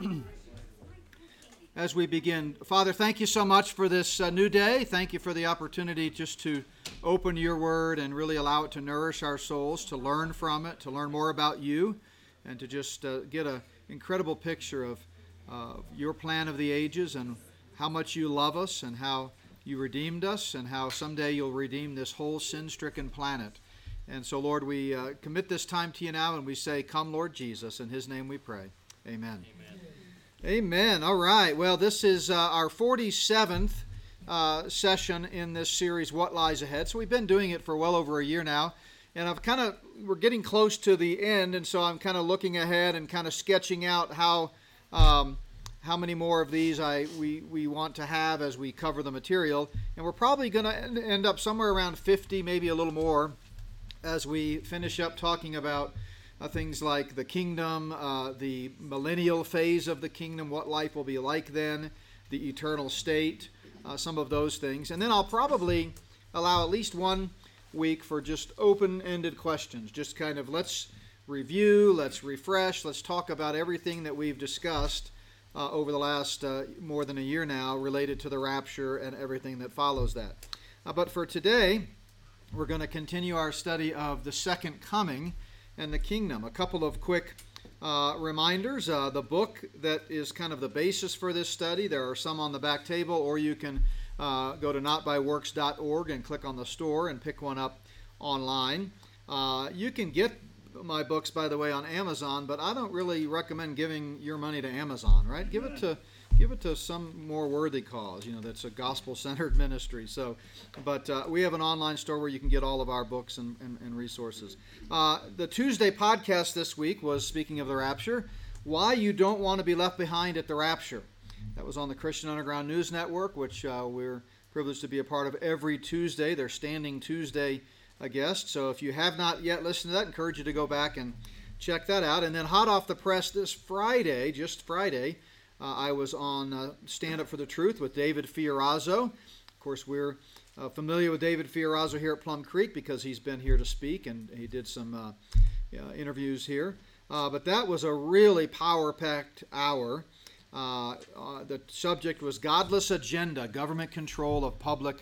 As we begin, Father, thank you so much for this uh, new day. Thank you for the opportunity just to open your word and really allow it to nourish our souls, to learn from it, to learn more about you, and to just uh, get an incredible picture of uh, your plan of the ages and how much you love us and how you redeemed us and how someday you'll redeem this whole sin stricken planet. And so, Lord, we uh, commit this time to you now and we say, Come, Lord Jesus. In his name we pray. Amen. Amen. Amen. All right. Well, this is uh, our 47th uh, session in this series, What Lies Ahead. So we've been doing it for well over a year now. And I've kind of, we're getting close to the end. And so I'm kind of looking ahead and kind of sketching out how. Um, how many more of these I we, we want to have as we cover the material. And we're probably going to end up somewhere around 50, maybe a little more, as we finish up talking about uh, things like the kingdom, uh, the millennial phase of the kingdom, what life will be like then, the eternal state, uh, some of those things. And then I'll probably allow at least one week for just open ended questions. Just kind of let's review, let's refresh, let's talk about everything that we've discussed uh, over the last uh, more than a year now related to the rapture and everything that follows that. Uh, but for today, we're going to continue our study of the second coming and the kingdom. A couple of quick uh, reminders. Uh, the book that is kind of the basis for this study, there are some on the back table, or you can uh, go to notbyworks.org and click on the store and pick one up online. you can get my books, by the way, on Amazon, but I don't really recommend giving your money to Amazon, right? Give it to give it to some more worthy cause, you know, that's a gospel-centered ministry. So, but uh, we have an online store where you can get all of our books and, and, and resources. Uh, the Tuesday podcast this week was, speaking of the rapture, why you don't want to be left behind at the rapture. That was on the Christian Underground News Network, which uh, we're privileged to be a part of every Tuesday. They're standing Tuesday a guest. So if you have not yet listened to that, I encourage you to go back and check that out. And then hot off the press this Friday, just Friday, uh, I was on uh, Stand Up for the Truth with David Fiorazo. Of course, we're uh, familiar with David Fiorazo here at Plum Creek because he's been here to speak and he did some uh, interviews here. Uh, but that was a really power packed hour. Uh, the subject was Godless Agenda Government Control of Public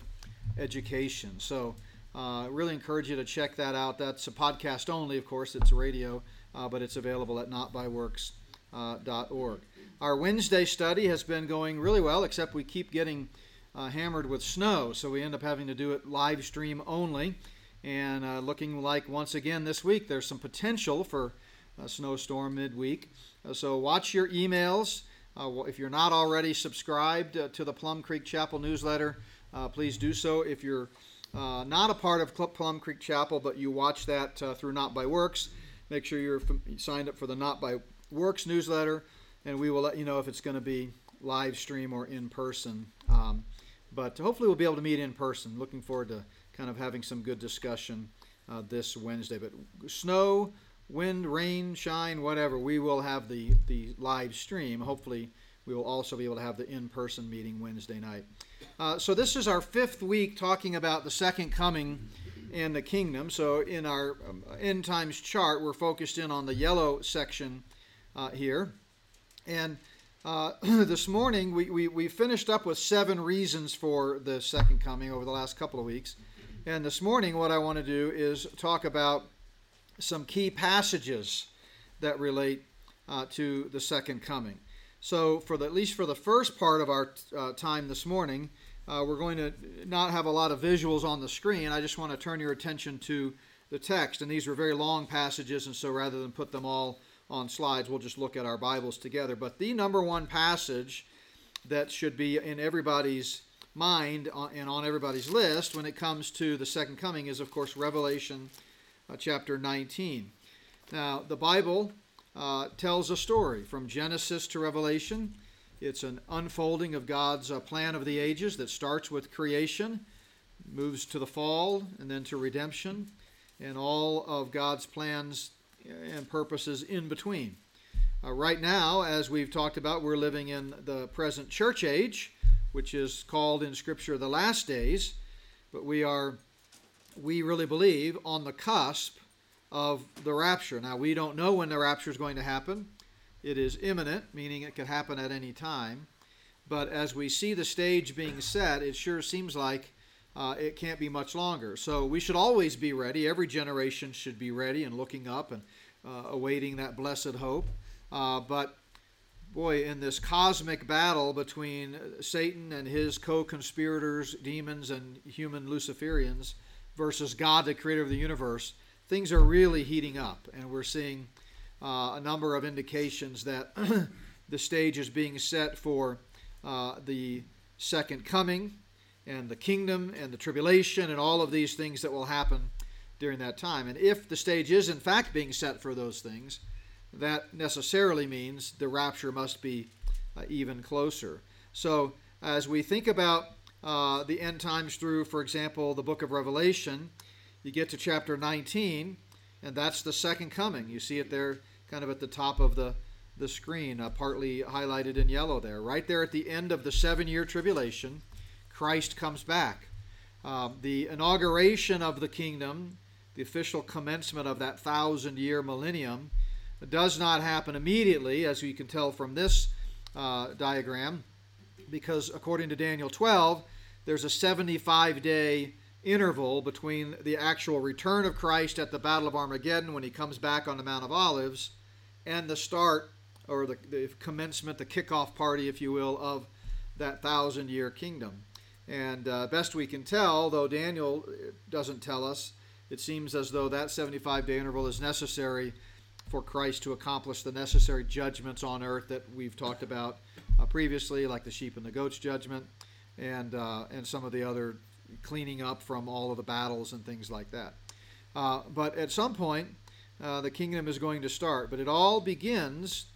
Education. So, uh, really encourage you to check that out. That's a podcast only, of course, it's radio, but it's available at notbyworks.org. Our Wednesday study has been going really well, except we keep getting uh, hammered with snow, so we end up having to do it live stream only. And uh, looking like once again this week, there's some potential for a snowstorm midweek. Uh, so watch your emails. Uh, if you're not already subscribed uh, to the Plum Creek Chapel newsletter, please do so. If you're uh, not a part of Plum Creek Chapel, but you watch that uh, through Not by Works. Make sure you're signed up for the Not by Works newsletter, and we will let you know if it's going to be live stream or in person. Um, but hopefully, we'll be able to meet in person. Looking forward to kind of having some good discussion uh, this Wednesday. But snow, wind, rain, shine, whatever, we will have the, the live stream. Hopefully, we will also be able to have the in person meeting Wednesday night. Uh, so, this is our fifth week talking about the second coming and the kingdom. So, in our um, end times chart, we're focused in on the yellow section uh, here. And uh, this morning, we, we, we finished up with seven reasons for the second coming over the last couple of weeks. And this morning, what I want to do is talk about some key passages that relate uh, to the second coming. So, for the, at least for the first part of our uh, time this morning, uh, we're going to not have a lot of visuals on the screen. I just want to turn your attention to the text. And these are very long passages, and so rather than put them all on slides, we'll just look at our Bibles together. But the number one passage that should be in everybody's mind uh, and on everybody's list when it comes to the second coming is, of course, Revelation uh, chapter 19. Now, the Bible uh, tells a story from Genesis to Revelation. It's an unfolding of God's uh, plan of the ages that starts with creation, moves to the fall, and then to redemption, and all of God's plans and purposes in between. Uh, right now, as we've talked about, we're living in the present church age, which is called in Scripture the last days, but we are, we really believe, on the cusp of the rapture. Now, we don't know when the rapture is going to happen. it is imminent, meaning it could happen at any time. But as we see the stage being set, it sure seems like uh, it can't be much longer. So we should always be ready. Every generation should be ready and looking up and uh, awaiting that blessed hope. Uh, but boy, in this cosmic battle between Satan and his co conspirators, demons and human Luciferians, versus God, the creator of the universe, things are really heating up. And we're seeing uh, a number of indications that the stage is being set for uh, the second coming and the kingdom and the tribulation and all of these things that will happen during that time. And if the stage is in fact being set for those things, that necessarily means the rapture must be uh, even closer. So, as we think about uh, the end times through, for example, the book of Revelation, you get to chapter 19, and that's the second coming. You see it there kind of at the top of the, the screen, uh, partly highlighted in yellow there. Right there at the end of the seven year tribulation, Christ comes back. Um, the inauguration of the kingdom, the official commencement of that thousand year millennium, does not happen immediately, as you can tell from this uh, diagram, because according to Daniel 12, there's a 75 day interval between the actual return of Christ at the Battle of Armageddon when he comes back on the Mount of Olives and the start or the, the commencement, the kickoff party, if you will, of that thousand year kingdom. And uh, best we can tell, though Daniel doesn't tell us, it seems as though that 75 day interval is necessary for Christ to accomplish the necessary judgments on earth that we've talked about uh, previously, like the sheep and the goats judgment, and uh, and some of the other cleaning up from all of the battles and things like that. Uh, but at some point, uh, the kingdom is going to start. But it all begins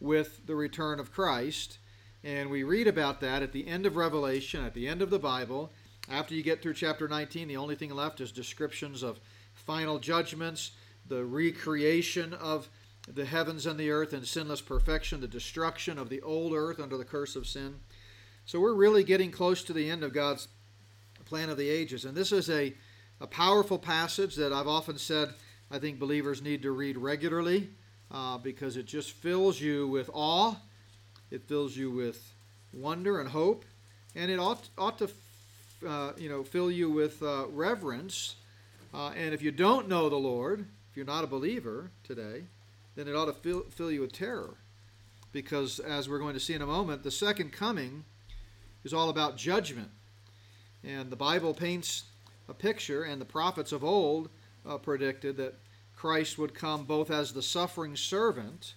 with the return of Christ, and we read about that at the end of Revelation, at the end of the Bible. After you get through chapter 19, the only thing left is descriptions of final judgments the recreation of the heavens and the earth in sinless perfection, the destruction of the old earth under the curse of sin. So we're really getting close to the end of God's plan of the ages. And this is a, a powerful passage that I've often said I think believers need to read regularly uh, because it just fills you with awe, it fills you with wonder and hope, and it ought, ought to uh, you know, fill you with uh, reverence. Uh, and if you don't know the Lord, if you're not a believer today, then it ought to fill, fill you with terror. Because, as we're going to see in a moment, the second coming is all about judgment. And the Bible paints a picture, and the prophets of old uh, predicted that Christ would come both as the suffering servant,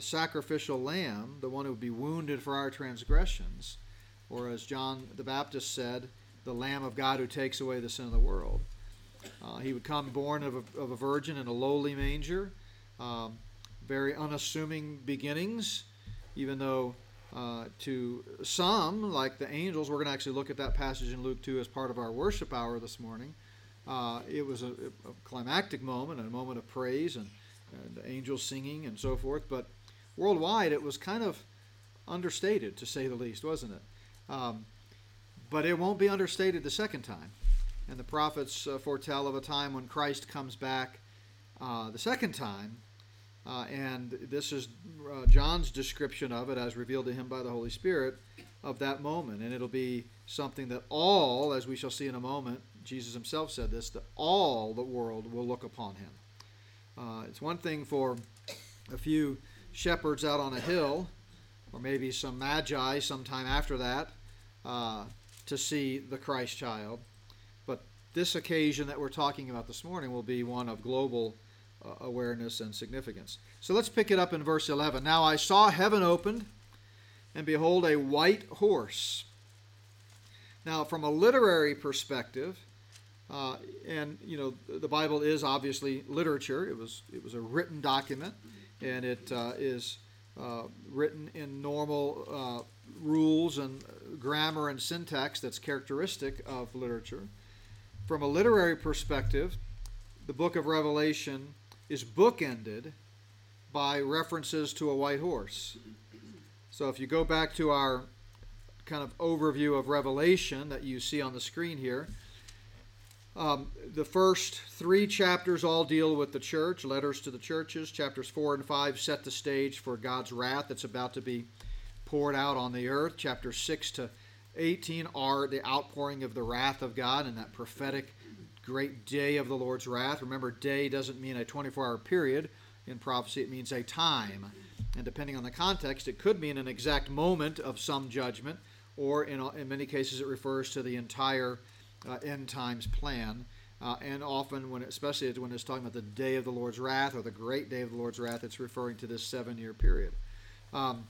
the sacrificial lamb, the one who would be wounded for our transgressions, or as John the Baptist said, the Lamb of God who takes away the sin of the world. Uh, he would come born of a, of a, virgin in a lowly manger, um, very unassuming beginnings, even though uh, to some, like the angels, we're going to actually look at that passage in Luke 2 as part of our worship hour this morning. Uh, it was a, a, climactic moment, a moment of praise, and, and the angels singing and so forth. But worldwide, it was kind of understated, to say the least, wasn't it? Um, but it won't be understated the second time. And the prophets uh, foretell of a time when Christ comes back uh, the second time. Uh, and this is uh, John's description of it as revealed to him by the Holy Spirit of that moment. And it'll be something that all, as we shall see in a moment, Jesus himself said this, that all the world will look upon him. Uh, it's one thing for a few shepherds out on a hill, or maybe some magi sometime after that, uh, to see the Christ child But this occasion that we're talking about this morning will be one of global uh, awareness and significance. So let's pick it up in verse 11. Now I saw heaven opened, and behold, a white horse. Now, from a literary perspective, uh, and you know the Bible is obviously literature. It was it was a written document, and it uh, is uh, written in normal uh, rules and grammar and syntax that's characteristic of literature from a literary perspective, the book of Revelation is bookended by references to a white horse. So if you go back to our kind of overview of Revelation that you see on the screen here, Um, the first three chapters all deal with the church, letters to the churches. Chapters four and five set the stage for God's wrath that's about to be poured out on the earth. Chapters six to 18 are the outpouring of the wrath of God and that prophetic great day of the Lord's wrath. Remember, day doesn't mean a 24 hour period. In prophecy, it means a time. And depending on the context, it could mean an exact moment of some judgment, or in, in many cases, it refers to the entire uh, end times plan. Uh, and often, when especially when it's talking about the day of the Lord's wrath or the great day of the Lord's wrath, it's referring to this seven-year period. Um,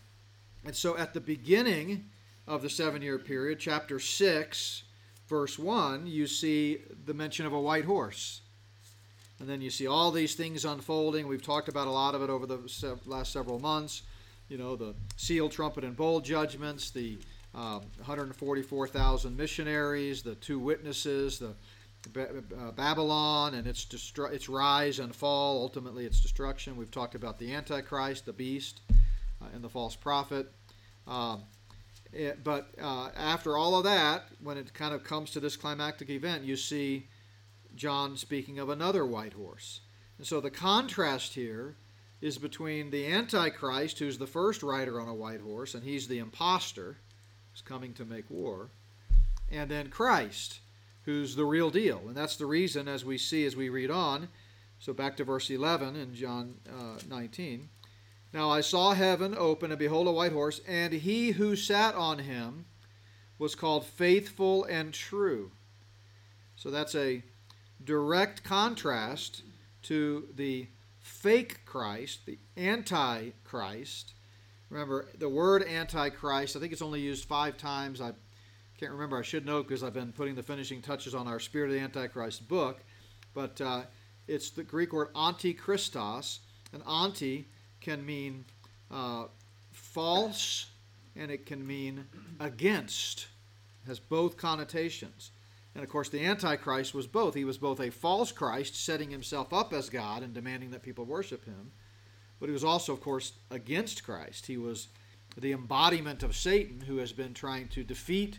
and so, at the beginning of the seven-year period, chapter six, verse one, you see the mention of a white horse, and then you see all these things unfolding. We've talked about a lot of it over the last several months. You know, the seal, trumpet, and bowl judgments, the um, 144,000 missionaries, the two witnesses, the uh, Babylon and its destru- its rise and fall, ultimately its destruction. We've talked about the Antichrist, the beast, uh, and the false prophet. Um, it, but uh, after all of that, when it kind of comes to this climactic event, you see John speaking of another white horse. And so the contrast here is between the Antichrist, who's the first rider on a white horse, and he's the impostor who's coming to make war, and then Christ, who's the real deal. And that's the reason, as we see as we read on. So back to verse 11 in John uh, 19. Now I saw heaven open, and behold, a white horse, and he who sat on him was called faithful and true. So that's a direct contrast to the fake Christ, the antichrist, Remember, the word Antichrist, I think it's only used five times. I can't remember. I should know because I've been putting the finishing touches on our Spirit of the Antichrist book. But uh, it's the Greek word antichristos. And anti can mean uh, false and it can mean against. It has both connotations. And of course, the Antichrist was both. He was both a false Christ, setting himself up as God and demanding that people worship him, but he was also, of course, against Christ. He was the embodiment of Satan who has been trying to defeat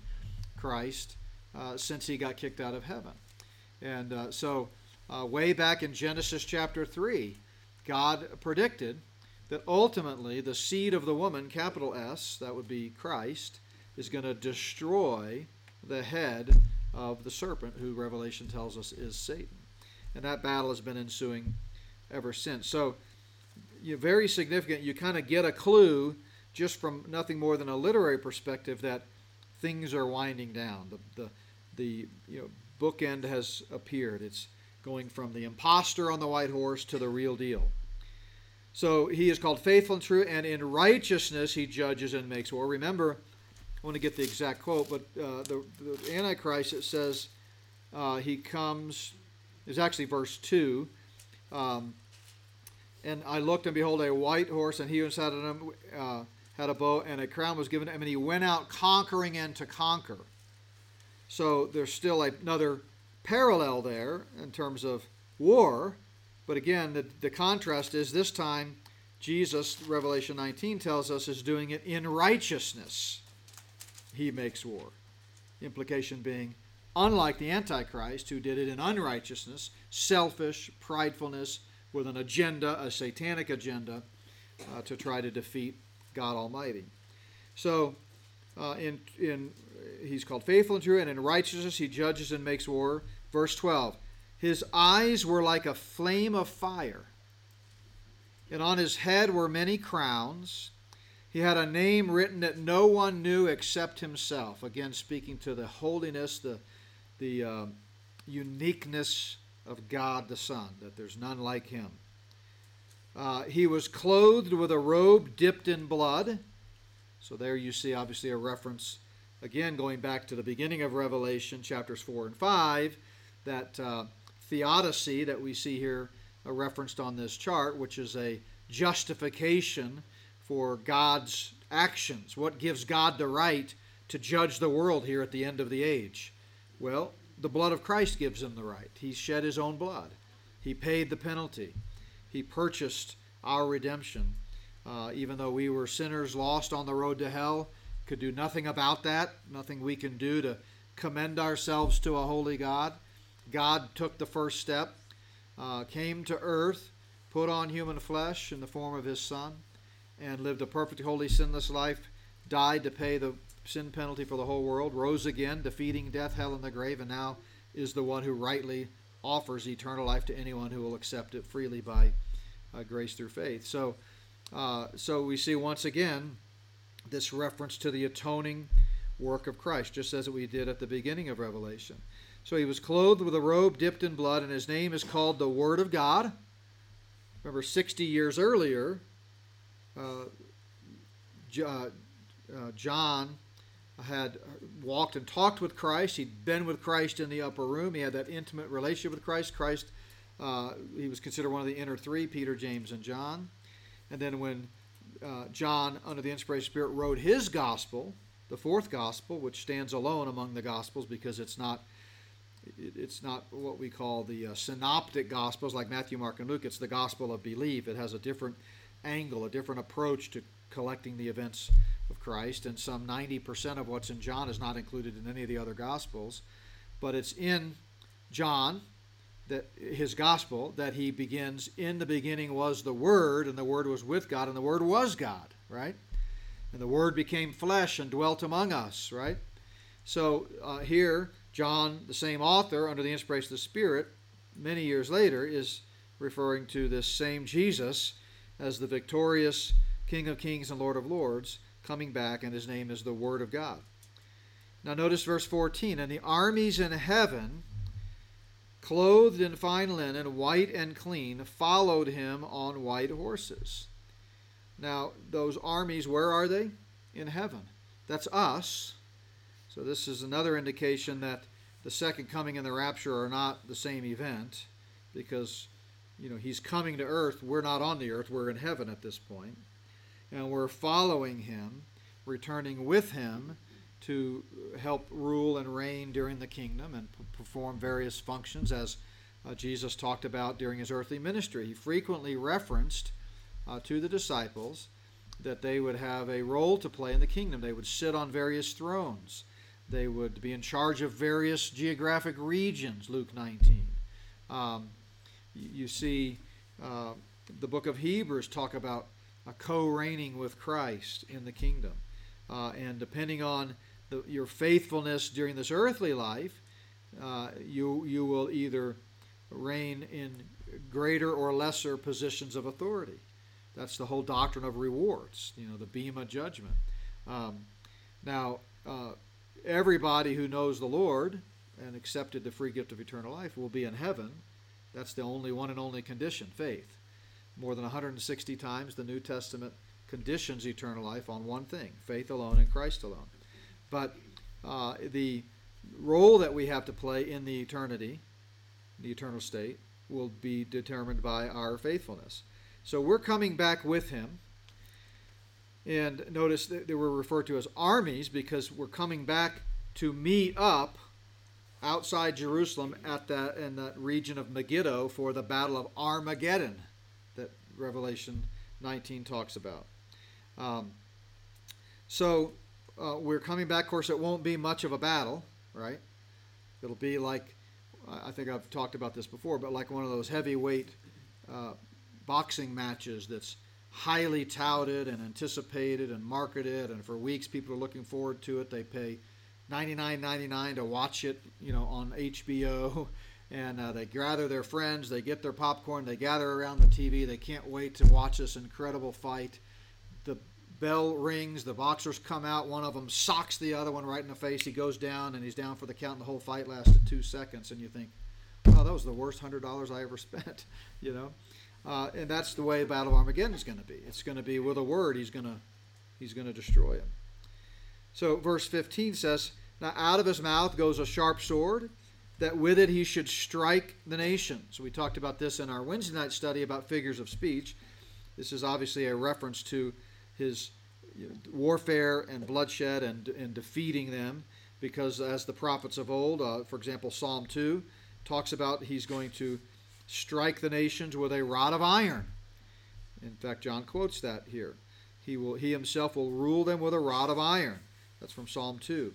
Christ uh, since he got kicked out of heaven. And uh, so, uh, way back in Genesis chapter 3, God predicted that ultimately the seed of the woman, capital S, that would be Christ, is going to destroy the head of the serpent, who Revelation tells us is Satan. And that battle has been ensuing ever since. So, you know, very significant. You kind of get a clue just from nothing more than a literary perspective that things are winding down. The the the you know bookend has appeared. It's going from the impostor on the white horse to the real deal. So he is called faithful and true, and in righteousness he judges and makes war. Remember, I want to get the exact quote, but uh, the, the Antichrist it says uh, he comes. Is actually verse two. Um, and I looked, and behold, a white horse, and he who sat on him uh, had a bow, and a crown was given to him, and he went out conquering and to conquer. So there's still another parallel there in terms of war, but again, the, the contrast is this time Jesus, Revelation 19 tells us, is doing it in righteousness. He makes war. Implication being, unlike the Antichrist, who did it in unrighteousness, selfish, pridefulness, with an agenda, a satanic agenda, uh, to try to defeat God Almighty. So, uh, in in he's called faithful and true, and in righteousness he judges and makes war. Verse twelve, his eyes were like a flame of fire, and on his head were many crowns. He had a name written that no one knew except himself. Again, speaking to the holiness, the the uh, uniqueness of God the Son, that there's none like him. Uh, he was clothed with a robe dipped in blood. So there you see, obviously, a reference, again, going back to the beginning of Revelation, chapters 4 and 5, that uh, theodicy that we see here uh, referenced on this chart, which is a justification for God's actions. What gives God the right to judge the world here at the end of the age? Well, the blood of Christ gives him the right. He shed his own blood, he paid the penalty, he purchased our redemption. Uh, even though we were sinners lost on the road to hell, could do nothing about that, nothing we can do to commend ourselves to a holy God. God took the first step, uh, came to earth, put on human flesh in the form of his Son, and lived a perfect, holy, sinless life, died to pay the sin penalty for the whole world, rose again, defeating death, hell, and the grave, and now is the one who rightly offers eternal life to anyone who will accept it freely by uh, grace through faith. So, uh, so we see once again this reference to the atoning work of Christ, just as we did at the beginning of Revelation. So he was clothed with a robe dipped in blood, and his name is called the Word of God. Remember, 60 years earlier, uh, uh, John had walked and talked with Christ. He'd been with Christ in the upper room. He had that intimate relationship with Christ. Christ, uh, he was considered one of the inner three Peter, James, and John. And then when uh, John, under the inspiration Spirit, wrote his gospel, the fourth gospel, which stands alone among the gospels because it's not it's not what we call the uh, synoptic gospels like Matthew, Mark, and Luke. It's the gospel of belief. It has a different angle, a different approach to collecting the events of Christ, and some 90% of what's in John is not included in any of the other gospels, but it's in John that his gospel that he begins in the beginning was the word and the word was with God and the word was God, right? And the word became flesh and dwelt among us, right? So uh, here John, the same author under the inspiration of the Spirit, many years later is referring to this same Jesus as the victorious King of Kings and Lord of Lords coming back, and his name is the Word of God. Now, notice verse 14 And the armies in heaven, clothed in fine linen, white and clean, followed him on white horses. Now, those armies, where are they? In heaven. That's us. So, this is another indication that the second coming and the rapture are not the same event because, you know, he's coming to earth. We're not on the earth, we're in heaven at this point and we're following him, returning with him to help rule and reign during the kingdom and p- perform various functions as uh, Jesus talked about during his earthly ministry. He frequently referenced uh, to the disciples that they would have a role to play in the kingdom. They would sit on various thrones. They would be in charge of various geographic regions, Luke 19. Um, you see uh, the book of Hebrews talk about uh, co-reigning with Christ in the kingdom. Uh, and depending on the, your faithfulness during this earthly life, uh, you you will either reign in greater or lesser positions of authority. That's the whole doctrine of rewards. You know, the bema judgment. Um, now, uh, everybody who knows the Lord and accepted the free gift of eternal life will be in heaven. That's the only one and only condition, faith more than 160 times the New Testament conditions eternal life on one thing faith alone in Christ alone. But uh, the role that we have to play in the eternity, the eternal state, will be determined by our faithfulness. So we're coming back with him. And notice that they were referred to as armies because we're coming back to meet up outside Jerusalem at that in that region of Megiddo for the battle of Armageddon. Revelation 19 talks about. Um, so uh, we're coming back. Of course, it won't be much of a battle, right? It'll be like, I think I've talked about this before, but like one of those heavyweight uh, boxing matches that's highly touted and anticipated and marketed, and for weeks people are looking forward to it. They pay $99.99 to watch it, you know, on HBO and uh, they gather their friends, they get their popcorn, they gather around the TV. They can't wait to watch this incredible fight. The bell rings, the boxers come out. One of them socks the other one right in the face. He goes down, and he's down for the count. And the whole fight lasted two seconds, and you think, "Oh, that was the worst hundred dollars I ever spent," you know. Uh, and that's the way Battle of Armageddon is going to be. It's going to be with a word. He's going to he's going to destroy him. So verse 15 says, "Now out of his mouth goes a sharp sword." That with it he should strike the nations. We talked about this in our Wednesday night study about figures of speech. This is obviously a reference to his warfare and bloodshed and, and defeating them, because as the prophets of old, uh, for example, Psalm 2 talks about he's going to strike the nations with a rod of iron. In fact, John quotes that here. He, will, he himself will rule them with a rod of iron. That's from Psalm 2.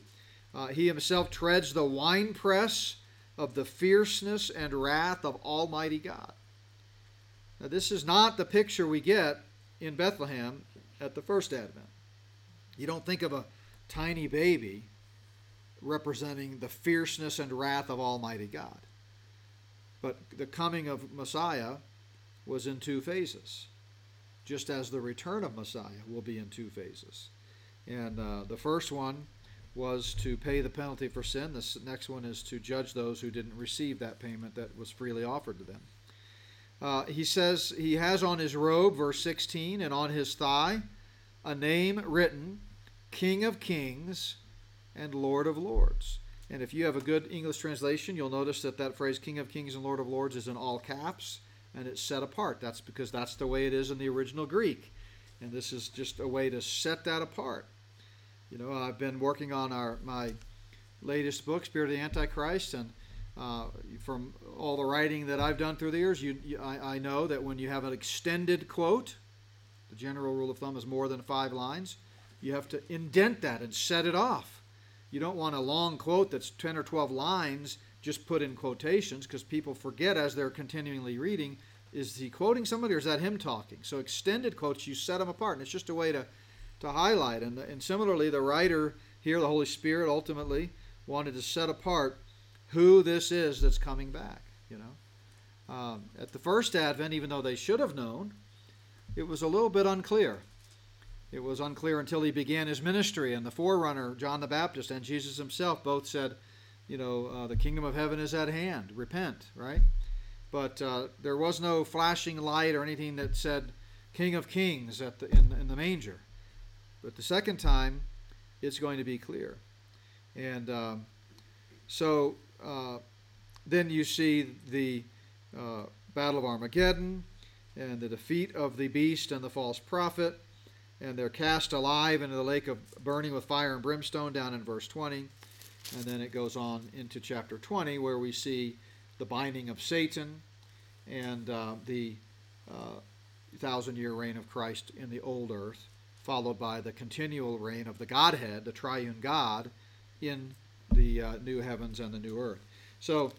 Uh, he himself treads the winepress of the fierceness and wrath of Almighty God. Now, this is not the picture we get in Bethlehem at the first Advent. You don't think of a tiny baby representing the fierceness and wrath of Almighty God. But the coming of Messiah was in two phases, just as the return of Messiah will be in two phases. And uh, the first one was to pay the penalty for sin. The next one is to judge those who didn't receive that payment that was freely offered to them. Uh, he says he has on his robe, verse 16, and on his thigh a name written King of Kings and Lord of Lords. And if you have a good English translation, you'll notice that that phrase King of Kings and Lord of Lords is in all caps and it's set apart. That's because that's the way it is in the original Greek. And this is just a way to set that apart. You know, I've been working on our my latest book, Spirit of the Antichrist, and uh, from all the writing that I've done through the years, you, you, I, I know that when you have an extended quote, the general rule of thumb is more than five lines, you have to indent that and set it off. You don't want a long quote that's 10 or 12 lines just put in quotations because people forget as they're continually reading is he quoting somebody or is that him talking? So extended quotes, you set them apart, and it's just a way to, to highlight. And, and similarly, the writer here, the Holy Spirit, ultimately wanted to set apart who this is that's coming back. You know, um, at the first Advent, even though they should have known, it was a little bit unclear. It was unclear until he began his ministry, and the forerunner, John the Baptist, and Jesus himself both said, you know, uh, the kingdom of heaven is at hand. Repent, right? But uh, there was no flashing light or anything that said King of Kings at the, in, in the manger. But the second time, it's going to be clear. And um, so uh, then you see the uh, Battle of Armageddon and the defeat of the beast and the false prophet and they're cast alive into the lake of burning with fire and brimstone down in verse 20. And then it goes on into chapter 20 where we see the binding of Satan and uh, the uh, thousand year reign of Christ in the old earth, followed by the continual reign of the Godhead, the triune God, in the uh, new heavens and the new earth. So,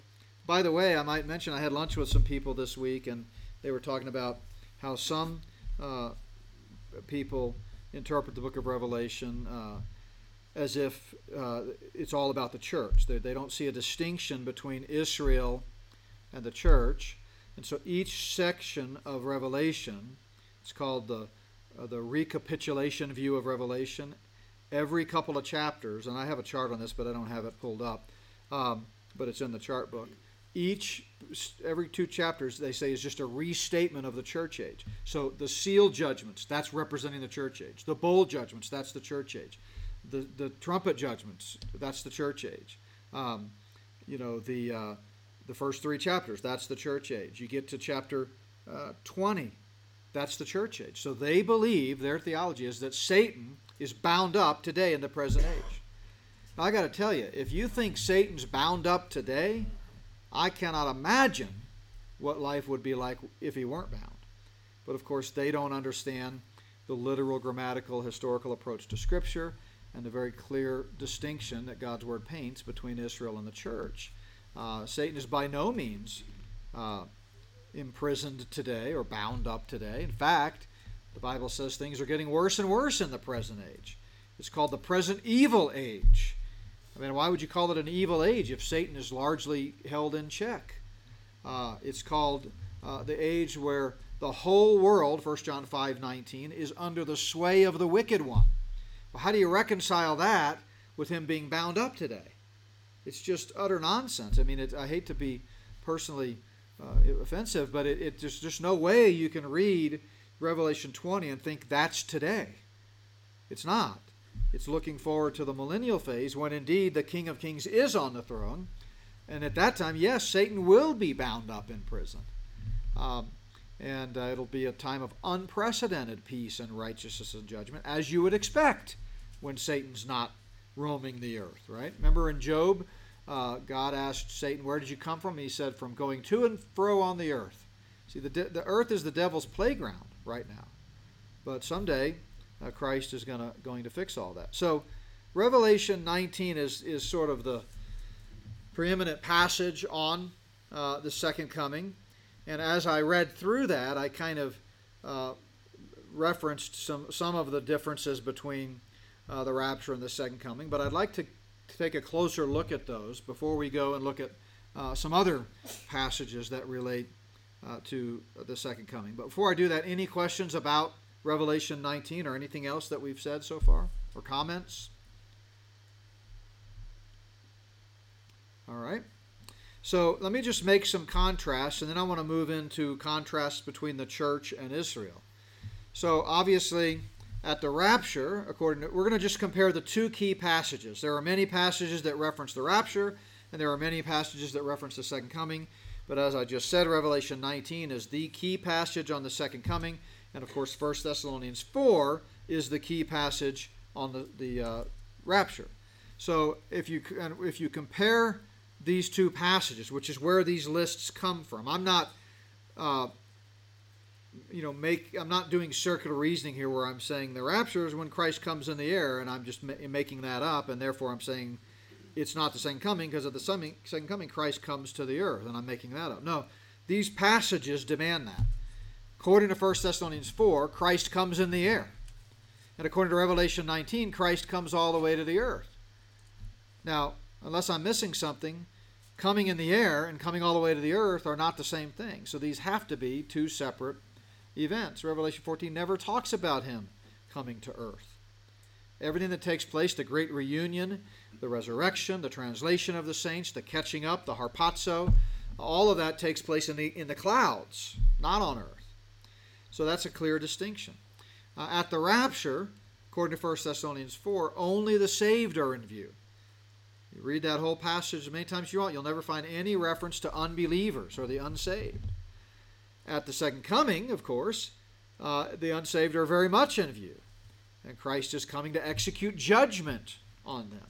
by the way, I might mention I had lunch with some people this week and they were talking about how some uh, people interpret the book of Revelation uh, as if uh, it's all about the church. They, they don't see a distinction between Israel and the church. And so each section of Revelation, it's called the, uh, the recapitulation view of Revelation. Every couple of chapters, and I have a chart on this, but I don't have it pulled up, um, but it's in the chart book. Each every two chapters they say is just a restatement of the church age. So the seal judgments that's representing the church age. The bowl judgments that's the church age. The the trumpet judgments that's the church age. Um, you know the uh, the first three chapters that's the church age. You get to chapter uh, 20 that's the church age so they believe their theology is that satan is bound up today in the present age now, i got to tell you if you think satan's bound up today I cannot imagine what life would be like if he weren't bound. But of course, they don't understand the literal, grammatical, historical approach to Scripture and the very clear distinction that God's Word paints between Israel and the church. Uh, Satan is by no means uh, imprisoned today or bound up today. In fact, the Bible says things are getting worse and worse in the present age. It's called the present evil age. I mean, why would you call it an evil age if Satan is largely held in check? Uh, it's called uh, the age where the whole world, 1 John 5 19, is under the sway of the wicked one. Well, how do you reconcile that with him being bound up today? It's just utter nonsense. I mean, it, I hate to be personally offensive, but it, it, there's just no way you can read Revelation 20 and think that's today. It's not. It's looking forward to the millennial phase when indeed the King of Kings is on the throne. And at that time, yes, Satan will be bound up in prison. Um, and uh, it'll be a time of unprecedented peace and righteousness and judgment, as you would expect when Satan's not roaming the earth, right? Remember in Job, uh, God asked Satan, Where did you come from? He said, From going to and fro on the earth. See, the, de- the earth is the devil's playground right now. But someday uh, Christ is gonna going to fix all that. So Revelation 19 is is sort of the preeminent passage on uh, the second coming. And as I read through that, I kind of uh, referenced some, some of the differences between uh, the rapture and the second coming. But I'd like to, to, take a closer look at those before we go and look at uh, some other passages that relate uh, to the second coming. But before I do that, any questions about Revelation 19 or anything else that we've said so far or comments? All right. So let me just make some contrasts, and then I want to move into contrasts between the church and Israel. So obviously, at the rapture, according to, we're going to just compare the two key passages. There are many passages that reference the rapture, and there are many passages that reference the second coming. But as I just said, Revelation 19 is the key passage on the second coming, and of course, 1 Thessalonians 4 is the key passage on the, the uh, rapture. So if you if you compare these two passages, which is where these lists come from. I'm not, uh, you know, make I'm not doing circular reasoning here where I'm saying the rapture is when Christ comes in the air, and I'm just ma- making that up, and therefore I'm saying it's not the second coming because at the second coming Christ comes to the earth, and I'm making that up. No, these passages demand that. According to 1 Thessalonians 4, Christ comes in the air. And according to Revelation 19, Christ comes all the way to the earth. Now, unless I'm missing something, coming in the air and coming all the way to the earth are not the same thing. So these have to be two separate events. Revelation 14 never talks about him coming to earth. Everything that takes place, the great reunion, the resurrection, the translation of the saints, the catching up, the harpazo, all of that takes place in the in the clouds, not on earth. So that's a clear distinction. Uh, at the rapture, according to 1 Thessalonians 4, only the saved are in view. You read that whole passage as many times as you want, you'll never find any reference to unbelievers or the unsaved. At the second coming, of course, uh, the unsaved are very much in view. And Christ is coming to execute judgment on them.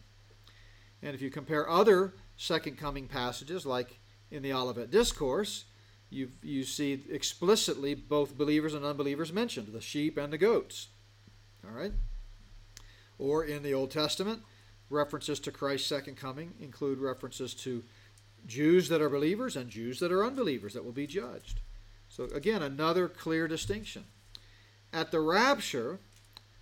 And if you compare other second coming passages, like in the Olivet Discourse, you, you see explicitly both believers and unbelievers mentioned, the sheep and the goats. All right? Or in the Old Testament, references to Christ's second coming include references to Jews that are believers and Jews that are unbelievers that will be judged. So, again, another clear distinction. At the rapture,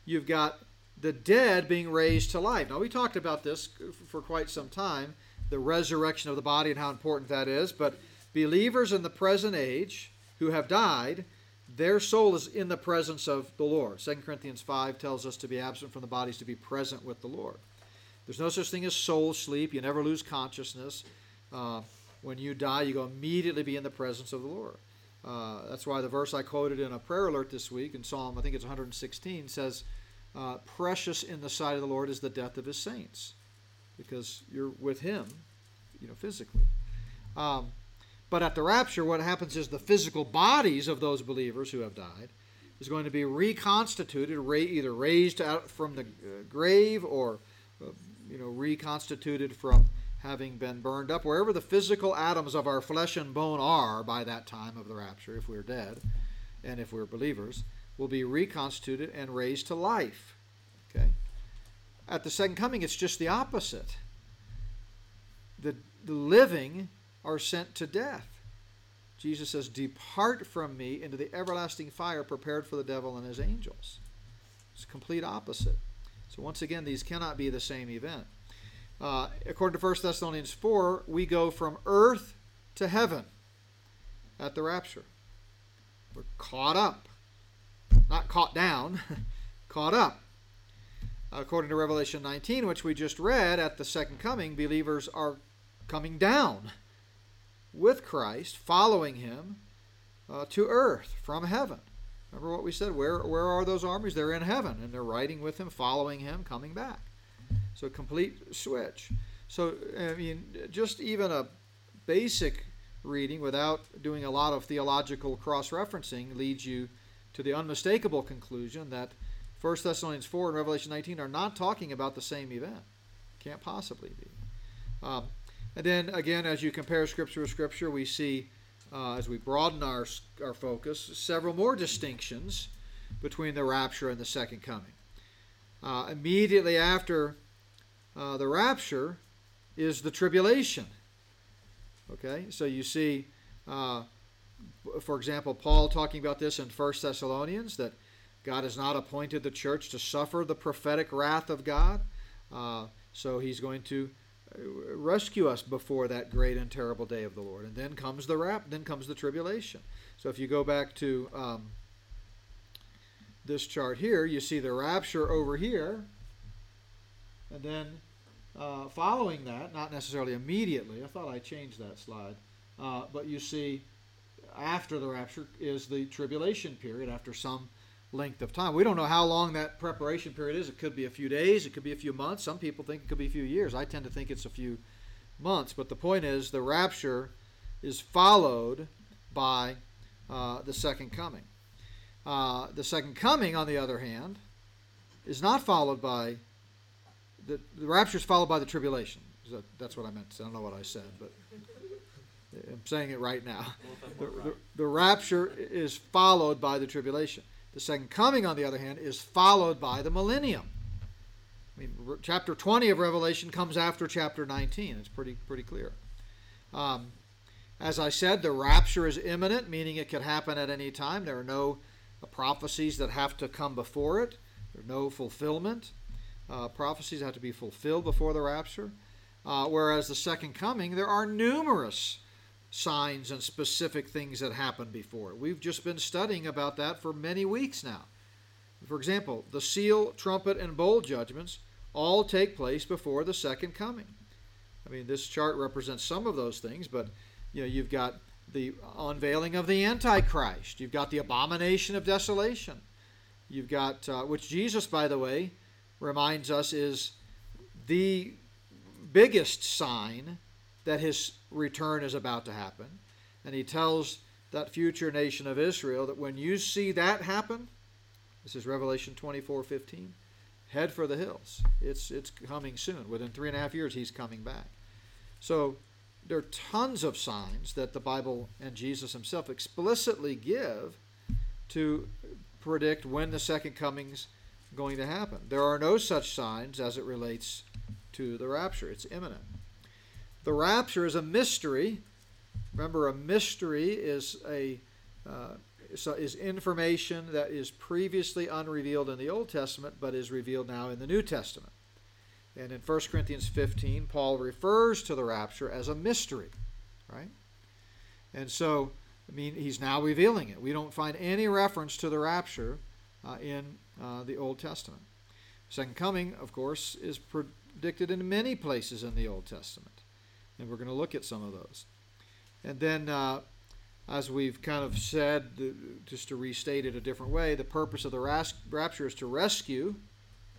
you've got the dead being raised to life. Now, we talked about this for quite some time the resurrection of the body and how important that is. But believers in the present age who have died, their soul is in the presence of the Lord. 2 Corinthians 5 tells us to be absent from the bodies to be present with the Lord. There's no such thing as soul sleep. You never lose consciousness. Uh, when you die, you go immediately be in the presence of the Lord. Uh, that's why the verse I quoted in a prayer alert this week in Psalm, I think it's 116, says, uh, Precious in the sight of the Lord is the death of his saints, because you're with him, you know, physically. Um, but at the rapture, what happens is the physical bodies of those believers who have died is going to be reconstituted, either raised out from the uh, grave or uh, you know, reconstituted from having been burned up, wherever the physical atoms of our flesh and bone are by that time of the rapture, if we're dead and if we're believers, will be reconstituted and raised to life. Okay? At the second coming, it's just the opposite. The, the living are sent to death. Jesus says, Depart from me into the everlasting fire prepared for the devil and his angels. It's a complete opposite. So once again, these cannot be the same event. Uh, according to 1 Thessalonians 4, we go from earth to heaven at the rapture. We're caught up. Not caught down, caught up. According to Revelation 19, which we just read, at the second coming, believers are coming down with Christ, following him uh, to earth from heaven. Remember what we said? Where, where are those armies? They're in heaven, and they're riding with him, following him, coming back. So, complete switch. So, I mean, just even a basic reading without doing a lot of theological cross referencing leads you to the unmistakable conclusion that 1 Thessalonians 4 and Revelation 19 are not talking about the same event. Can't possibly be. Um, and then, again, as you compare Scripture with Scripture, we see uh, as we broaden our, our focus, several more distinctions between the rapture and the second coming. Uh, immediately after uh, the rapture is the tribulation. Okay, so you see, uh, for example, Paul talking about this in 1 Thessalonians that God has not appointed the church to suffer the prophetic wrath of God. Uh, so he's going to uh, rescue us before that great and terrible day of the Lord. And then comes the rap, then comes the tribulation. So if you go back to um, this chart here, you see the rapture over here, and then uh, following that, not necessarily immediately, I thought I changed that slide, uh, but you see after the rapture is the tribulation period after some length of time. We don't know how long that preparation period is. It could be a few days, it could be a few months. Some people think it could be a few years. I tend to think it's a few months. But the point is, the rapture is followed by uh, the second coming. Uh, the second coming, on the other hand, is not followed by the, the rapture is followed by the tribulation. That, that's what I meant. I don't know what I said, but I'm saying it right now. The, the, the rapture is followed by the tribulation. The second coming, on the other hand, is followed by the millennium. I mean, chapter 20 of Revelation comes after chapter 19. It's pretty pretty clear. Um, as I said, the rapture is imminent, meaning it could happen at any time. There are no prophecies that have to come before it. There's no fulfillment. Uh, prophecies have to be fulfilled before the rapture. Uh, whereas the second coming, there are numerous signs and specific things that happen before. We've just been studying about that for many weeks now. For example, the seal, trumpet, and bowl judgments all take place before the second coming. I mean, this chart represents some of those things, but you know, you've got the unveiling of the Antichrist. You've got the abomination of desolation. You've got, uh, which Jesus, by the way, reminds us is the biggest sign that his return is about to happen. And he tells that future nation of Israel that when you see that happen, this is Revelation 24 15, head for the hills. It's, it's coming soon. Within three and a half years, he's coming back. So there are tons of signs that the Bible and Jesus himself explicitly give to predict when the second coming's going to happen. There are no such signs as it relates to the rapture. It's imminent. The rapture is a mystery. Remember, a mystery is a uh, is information that is previously unrevealed in the Old Testament, but is revealed now in the New Testament. And in 1 Corinthians 15, Paul refers to the rapture as a mystery, right? And so, I mean, he's now revealing it. We don't find any reference to the rapture uh, in uh, the Old Testament. Second coming, of course, is predicted in many places in the Old Testament and we're going to look at some of those. And then, uh, as we've kind of said, just to restate it a different way, the purpose of the rapture is to rescue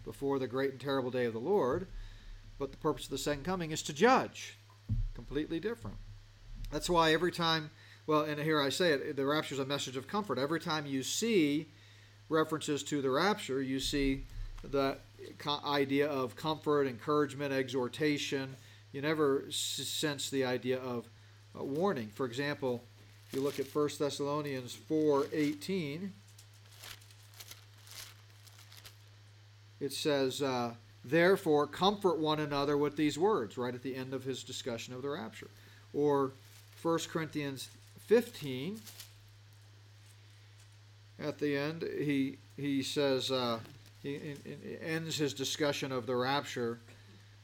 before the great and terrible day of the Lord, but the purpose of the second coming is to judge. Completely different. That's why every time, well, and here I say it, the rapture is a message of comfort. Every time you see references to the rapture, you see the idea of comfort, encouragement, exhortation you never sense the idea of warning. For example, if you look at 1 Thessalonians 4:18, it says, uh, "Therefore, comfort one another with these words." Right at the end of his discussion of the rapture, or 1 Corinthians 15. At the end, he he says uh, he, he, ends his discussion of the rapture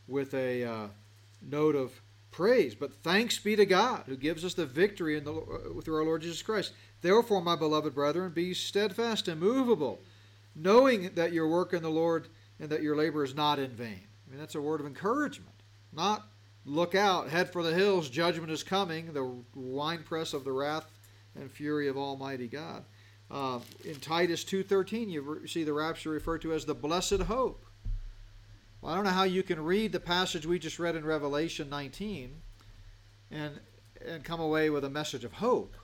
with a uh, note of praise. But thanks be to God who gives us the victory in the, uh, through our Lord Jesus Christ. Therefore, my beloved brethren, be steadfast and movable, knowing that your work in the Lord and that your labor is not in vain. I mean, that's a word of encouragement, not look out, head for the hills, judgment is coming, the winepress of the wrath and fury of Almighty God. Uh, in Titus 2.13, you see the rapture referred to as the blessed hope. Well, I don't know how you can read the passage we just read in Revelation 19 and and come away with a message of hope.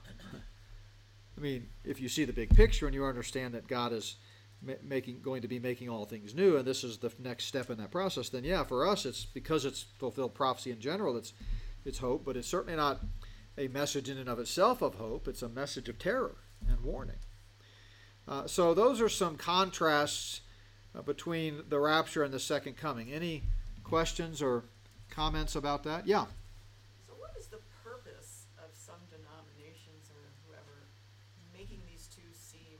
I mean, if you see the big picture and you understand that God is making going to be making all things new and this is the next step in that process, then yeah, for us it's because it's fulfilled prophecy in general, it's it's hope, but it's certainly not a message in and of itself of hope. It's a message of terror and warning. Uh, so those are some contrasts uh, between the rapture and the second coming. Any questions or comments about that? Yeah. So what is the purpose of some denominations or whoever making these two seem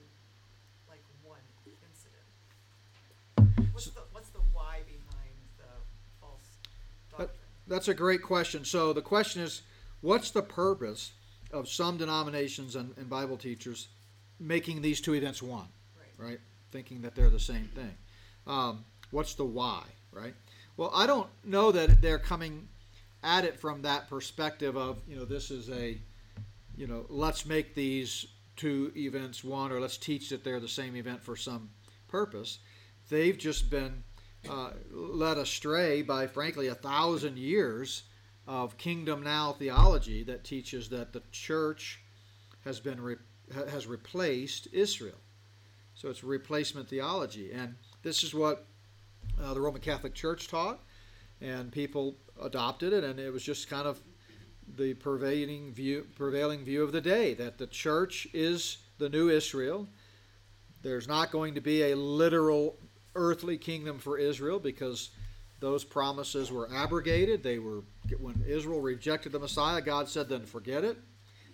like one incident? What's, the, what's the why behind the false doctrine? That, that's a great question. So the question is, what's the purpose of some denominations and, and Bible teachers – making these two events one, Right. right? Thinking that they're the same thing. Um, what's the why, right? Well, I don't know that they're coming at it from that perspective of, you know, this is a, you know, let's make these two events one, or let's teach that they're the same event for some purpose. They've just been uh, led astray by, frankly, a thousand years of kingdom now theology that teaches that the church has been re- has replaced Israel. So it's replacement theology, and this is what uh, the Roman Catholic Church taught, and people adopted it, and it was just kind of the pervading view, prevailing view of the day that the church is the new Israel. There's not going to be a literal earthly kingdom for Israel because those promises were abrogated. They were when Israel rejected the Messiah, God said, "Then forget it."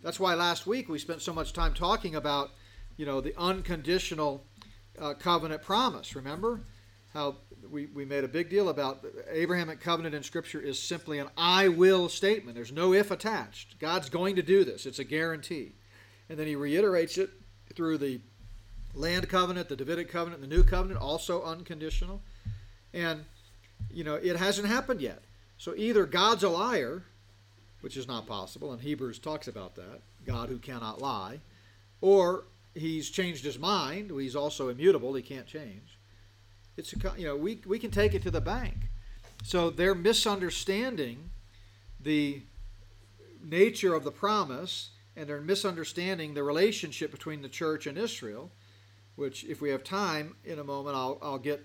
That's why last week we spent so much time talking about, you know, the unconditional uh, covenant promise. Remember how we, we made a big deal about the Abrahamic covenant in Scripture is simply an "I will" statement. There's no if attached. God's going to do this. It's a guarantee, and then He reiterates it through the land covenant, the Davidic covenant, the new covenant, also unconditional. And, you know, it hasn't happened yet. So either God's a liar, which is not possible, and Hebrews talks about that, God who cannot lie, or he's changed his mind, he's also immutable, he can't change. It's a, you know, we, we can take it to the bank. So they're misunderstanding the nature of the promise and they're misunderstanding the relationship between the church and Israel which, if we have time in a moment, I'll, I'll get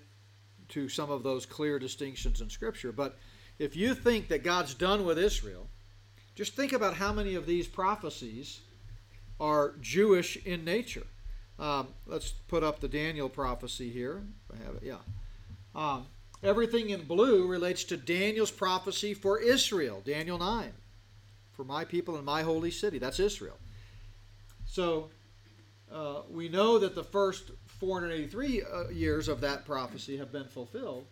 to some of those clear distinctions in Scripture. But if you think that God's done with Israel, just think about how many of these prophecies are Jewish in nature. Um, let's put up the Daniel prophecy here. I have it, yeah. Um, everything in blue relates to Daniel's prophecy for Israel, Daniel 9. For my people and my holy city. That's Israel. So uh, we know that the first 483 uh, years of that prophecy have been fulfilled,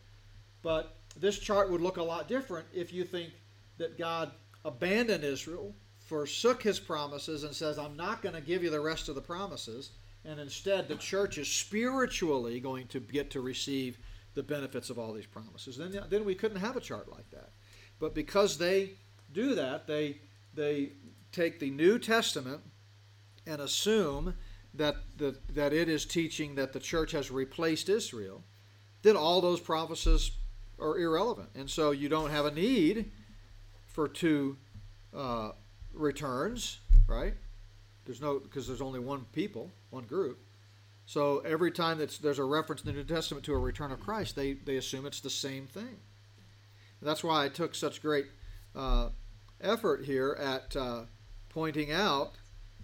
but this chart would look a lot different if you think that God abandoned Israel, forsook his promises, and says, I'm not going to give you the rest of the promises, and instead the church is spiritually going to get to receive the benefits of all these promises. Then, then we couldn't have a chart like that. But because they do that, they, they take the New Testament and assume that, the, that it is teaching that the church has replaced Israel, then all those prophecies are irrelevant. And so you don't have a need for two uh, returns, right? There's no, because there's only one people, one group. So every time that there's a reference in the New Testament to a return of Christ, they, they assume it's the same thing. That's why I took such great uh, effort here at uh, pointing out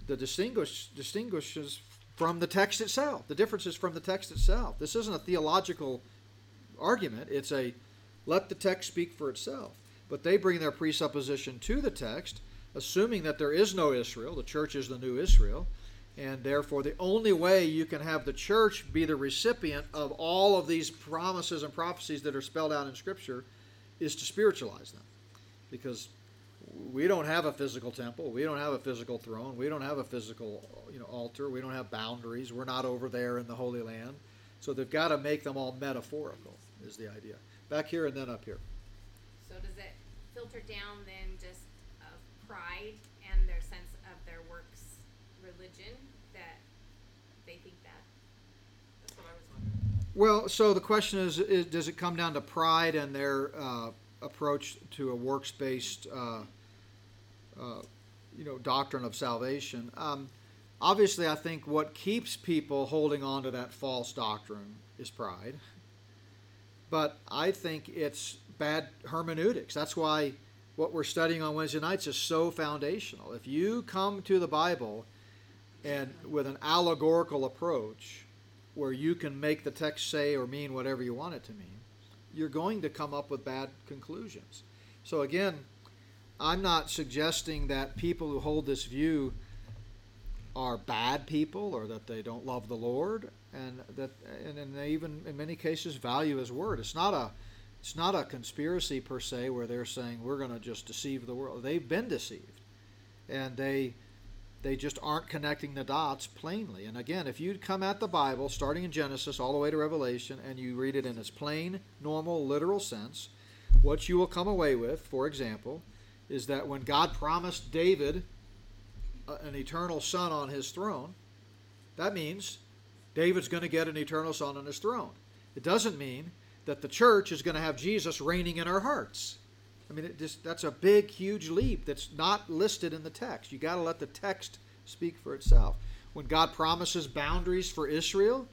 the distinguish distinguishes from the text itself. The differences from the text itself. This isn't a theological argument. It's a let the text speak for itself. But they bring their presupposition to the text, assuming that there is no Israel. The church is the new Israel. And therefore, the only way you can have the church be the recipient of all of these promises and prophecies that are spelled out in Scripture is to spiritualize them. Because we don't have a physical temple. We don't have a physical throne. We don't have a physical, you know, altar. We don't have boundaries. We're not over there in the Holy Land. So they've got to make them all metaphorical. Is the idea back here and then up here? So does it filter down then just of pride and their sense of their works religion that they think that? That's what I was wondering. Well, so the question is, is does it come down to pride and their uh, approach to a works-based, uh, uh, you know, doctrine of salvation? Um, obviously, I think what keeps people holding on to that false doctrine is pride. But I think it's bad hermeneutics. That's why what we're studying on Wednesday nights is so foundational. If you come to the Bible and with an allegorical approach, where you can make the text say or mean whatever you want it to mean, you're going to come up with bad conclusions. So again, I'm not suggesting that people who hold this view are bad people or that they don't love the Lord and that and, they even in many cases value his word. It's not a it's not a conspiracy per se where they're saying we're going to just deceive the world. They've been deceived. And they they just aren't connecting the dots plainly. And again, if you come at the Bible starting in Genesis all the way to Revelation and you read it in its plain, normal, literal sense, what you will come away with, for example, is that when God promised David uh, an eternal son on his throne, that means David's going to get an eternal son on his throne. It doesn't mean that the church is going to have Jesus reigning in our hearts. I mean, just, that's a big, huge leap that's not listed in the text. You got to let the text speak for itself. When God promises boundaries for Israel,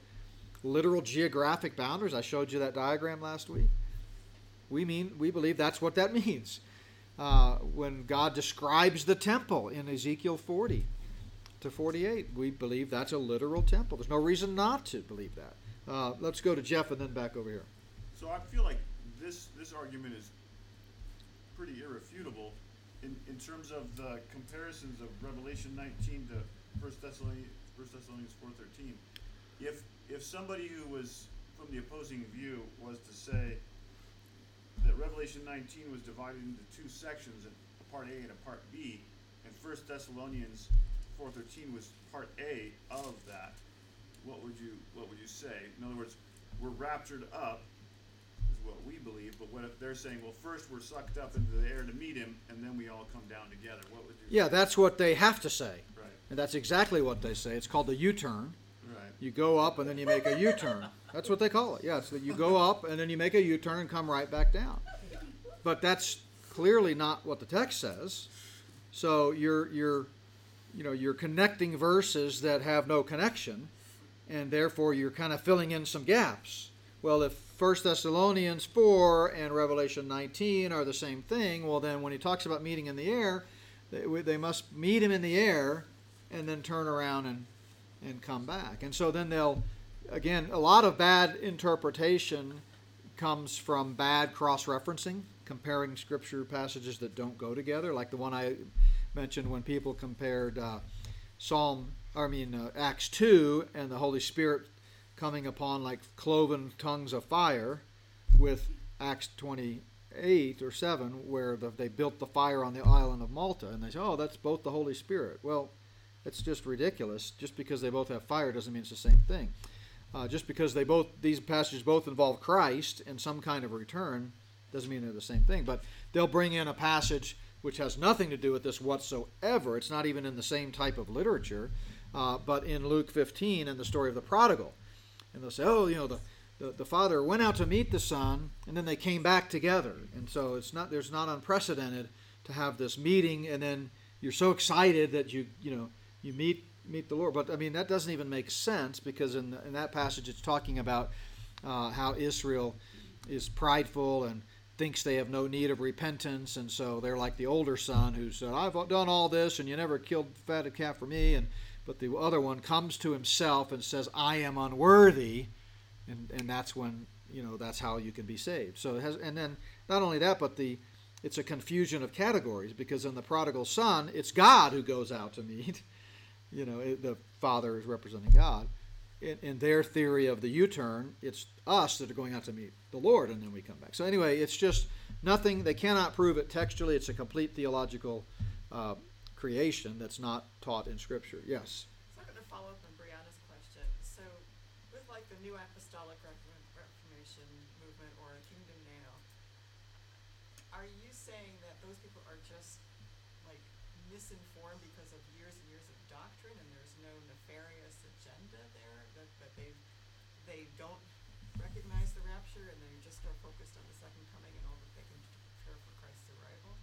literal geographic boundaries, I showed you that diagram last week. We mean we believe that's what that means. Uh, when God describes the temple in Ezekiel 40 to 48, we believe that's a literal temple. There's no reason not to believe that. Uh, let's go to Jeff and then back over here. So I feel like this this argument is pretty irrefutable in, in terms of the comparisons of Revelation 19 to First Thessalonians, First Thessalonians 4:13. If if somebody who was from the opposing view was to say that Revelation 19 was divided into two sections, a part A and a part B, and First Thessalonians 4:13 was part A of that, what would you what would you say? In other words, we're raptured up what we believe, but what if they're saying, well, first we're sucked up into the air to meet him, and then we all come down together? What would you? Yeah, that's what they have to say. Right. And that's exactly what they say. It's called the U turn. Right. You go up and then you make a U turn. That's what they call it. Yeah, it's that you go up and then you make a U turn and come right back down. But that's clearly not what the text says. So you're you're you know you're connecting verses that have no connection, and therefore you're kind of filling in some gaps. Well, if 1 Thessalonians 4 and Revelation 19 are the same thing, well then when he talks about meeting in the air, they, they must meet him in the air and then turn around and and come back. And so then they'll again a lot of bad interpretation comes from bad cross-referencing comparing scripture passages that don't go together, like the one I mentioned when people compared uh, Psalm, I mean uh, Acts two, and the Holy Spirit coming upon like cloven tongues of fire, with Acts twenty eight or seven, where the, they built the fire on the island of Malta, and they say, "Oh, that's both the Holy Spirit." Well, it's just ridiculous. Just because they both have fire doesn't mean it's the same thing. Uh, just because they both these passages both involve Christ and some kind of return doesn't mean they're the same thing, but they'll bring in a passage which has nothing to do with this whatsoever. It's not even in the same type of literature, uh, but in Luke 15 and the story of the prodigal. And they'll say, oh, you know, the, the, the father went out to meet the son, and then they came back together. And so it's not there's not unprecedented to have this meeting, and then you're so excited that you you know you meet meet the Lord. But I mean that doesn't even make sense because in the, in that passage it's talking about uh, how Israel is prideful and thinks they have no need of repentance, and so they're like the older son who said, "I've done all this, and you never killed fatted calf for me." And but the other one comes to himself and says, "I am unworthy," and and that's when you know that's how you can be saved. So it has, and then not only that, but the it's a confusion of categories because in the prodigal son, it's God who goes out to meet. You know, it, the father is representing God. In, in their theory of the U-turn, it's us that are going out to meet the Lord, and then we come back. So anyway, it's just nothing. They cannot prove it textually. It's a complete theological uh, creation that's not taught in Scripture. Yes. So I'm going to follow up on Brianna's question. So, with like the New Apostolic Reformation movement or a Kingdom Now, are you saying that those people are just like misinformed because of years and years of doctrine, and there's no nefarious agenda there that, that they they don't recognize the rapture, and they just are focused on the second coming and all that they can do to prepare for Christ's arrival?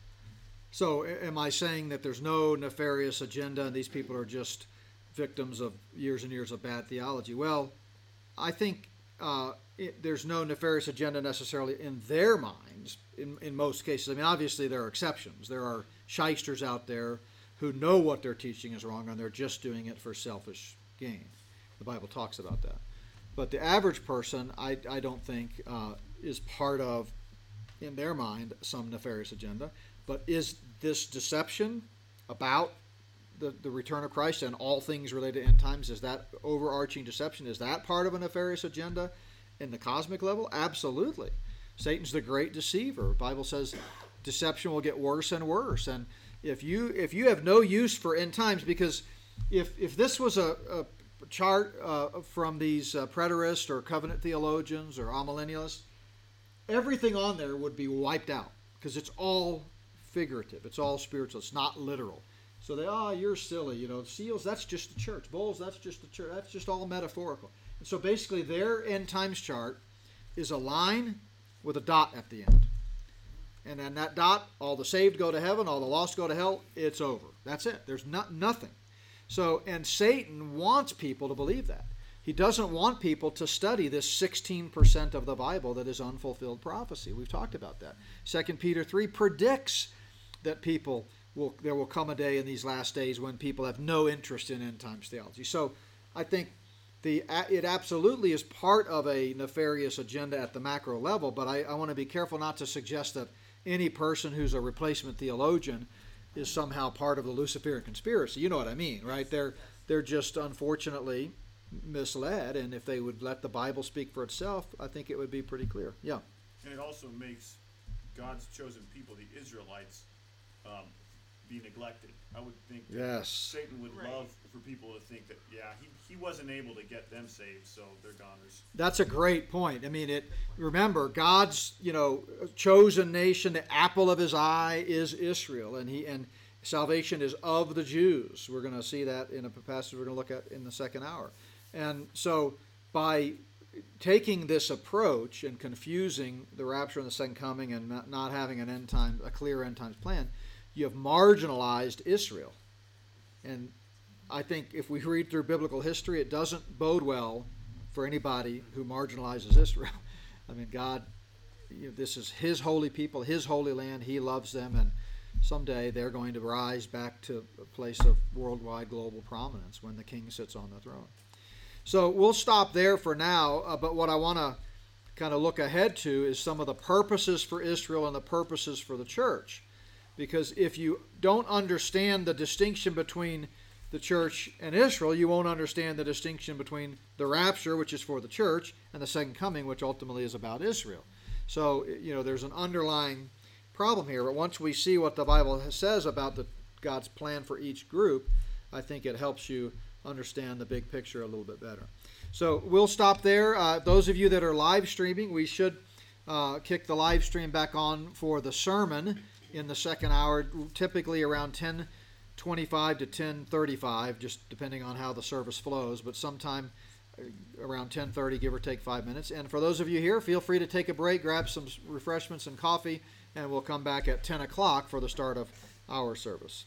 So am I saying that there's no nefarious agenda and these people are just victims of years and years of bad theology? Well, I think uh, it, there's no nefarious agenda necessarily in their minds in, in most cases. I mean, obviously there are exceptions. There are shysters out there who know what they're teaching is wrong and they're just doing it for selfish gain. The Bible talks about that. But the average person, I, I don't think, uh, is part of, in their mind, some nefarious agenda. But is this deception about the, the return of Christ and all things related to end times? Is that overarching deception? Is that part of a nefarious agenda in the cosmic level? Absolutely. Satan's the great deceiver. The Bible says deception will get worse and worse. And if you if you have no use for end times, because if if this was a, a chart uh, from these uh, preterists or covenant theologians or amillennialists, everything on there would be wiped out because it's all figurative. It's all spiritual. It's not literal. So they, oh, you're silly. You know, seals, that's just the church. Bowls, that's just the church. That's just all metaphorical. And so basically, their end times chart is a line with a dot at the end. And then that dot, all the saved go to heaven, all the lost go to hell. It's over. That's it. There's not nothing. So, and Satan wants people to believe that. He doesn't want people to study this 16% of the Bible that is unfulfilled prophecy. We've talked about that. 2 Peter 3 predicts that people will there will come a day in these last days when people have no interest in end times theology. So, I think the it absolutely is part of a nefarious agenda at the macro level, but I, I want to be careful not to suggest that any person who's a replacement theologian is somehow part of the Luciferian conspiracy. You know what I mean, right? They're they're just unfortunately misled, and if they would let the Bible speak for itself, I think it would be pretty clear. Yeah. And it also makes God's chosen people, the Israelites, um, be neglected. I would think Yes. Satan would Right. love for people to think that, yeah, he, he wasn't able to get them saved, so they're goners. That's a great point. I mean, it. Remember, God's you know chosen nation, the apple of His eye is Israel, and He and salvation is of the Jews. We're going to see that in a passage we're going to look at in the second hour, and so by taking this approach and confusing the rapture and the second coming and not, not having an end time, a clear end times plan, you have marginalized Israel, and I think if we read through biblical history, it doesn't bode well for anybody who marginalizes Israel. I mean, God, you know, this is His holy people, His holy land. He loves them, and someday they're going to rise back to a place of worldwide global prominence when the King sits on the throne. So we'll stop there for now. Uh, but what I want to kind of look ahead to is some of the purposes for Israel and the purposes for the church. Because if you don't understand the distinction between the church and Israel, you won't understand the distinction between the rapture, which is for the church, and the second coming, which ultimately is about Israel. So, you know, there's an underlying problem here. But once we see what the Bible says about the, God's plan for each group, I think it helps you understand the big picture a little bit better. So we'll stop there. Uh, those of you that are live streaming, we should uh, kick the live stream back on for the sermon in the second hour, typically around 10 25 to 10:35, just depending on how the service flows. But sometime uh, around 10:30, give or take five minutes. And for those of you here, feel free to take a break, grab some refreshments and coffee, and we'll come back at 10 o'clock for the start of our service.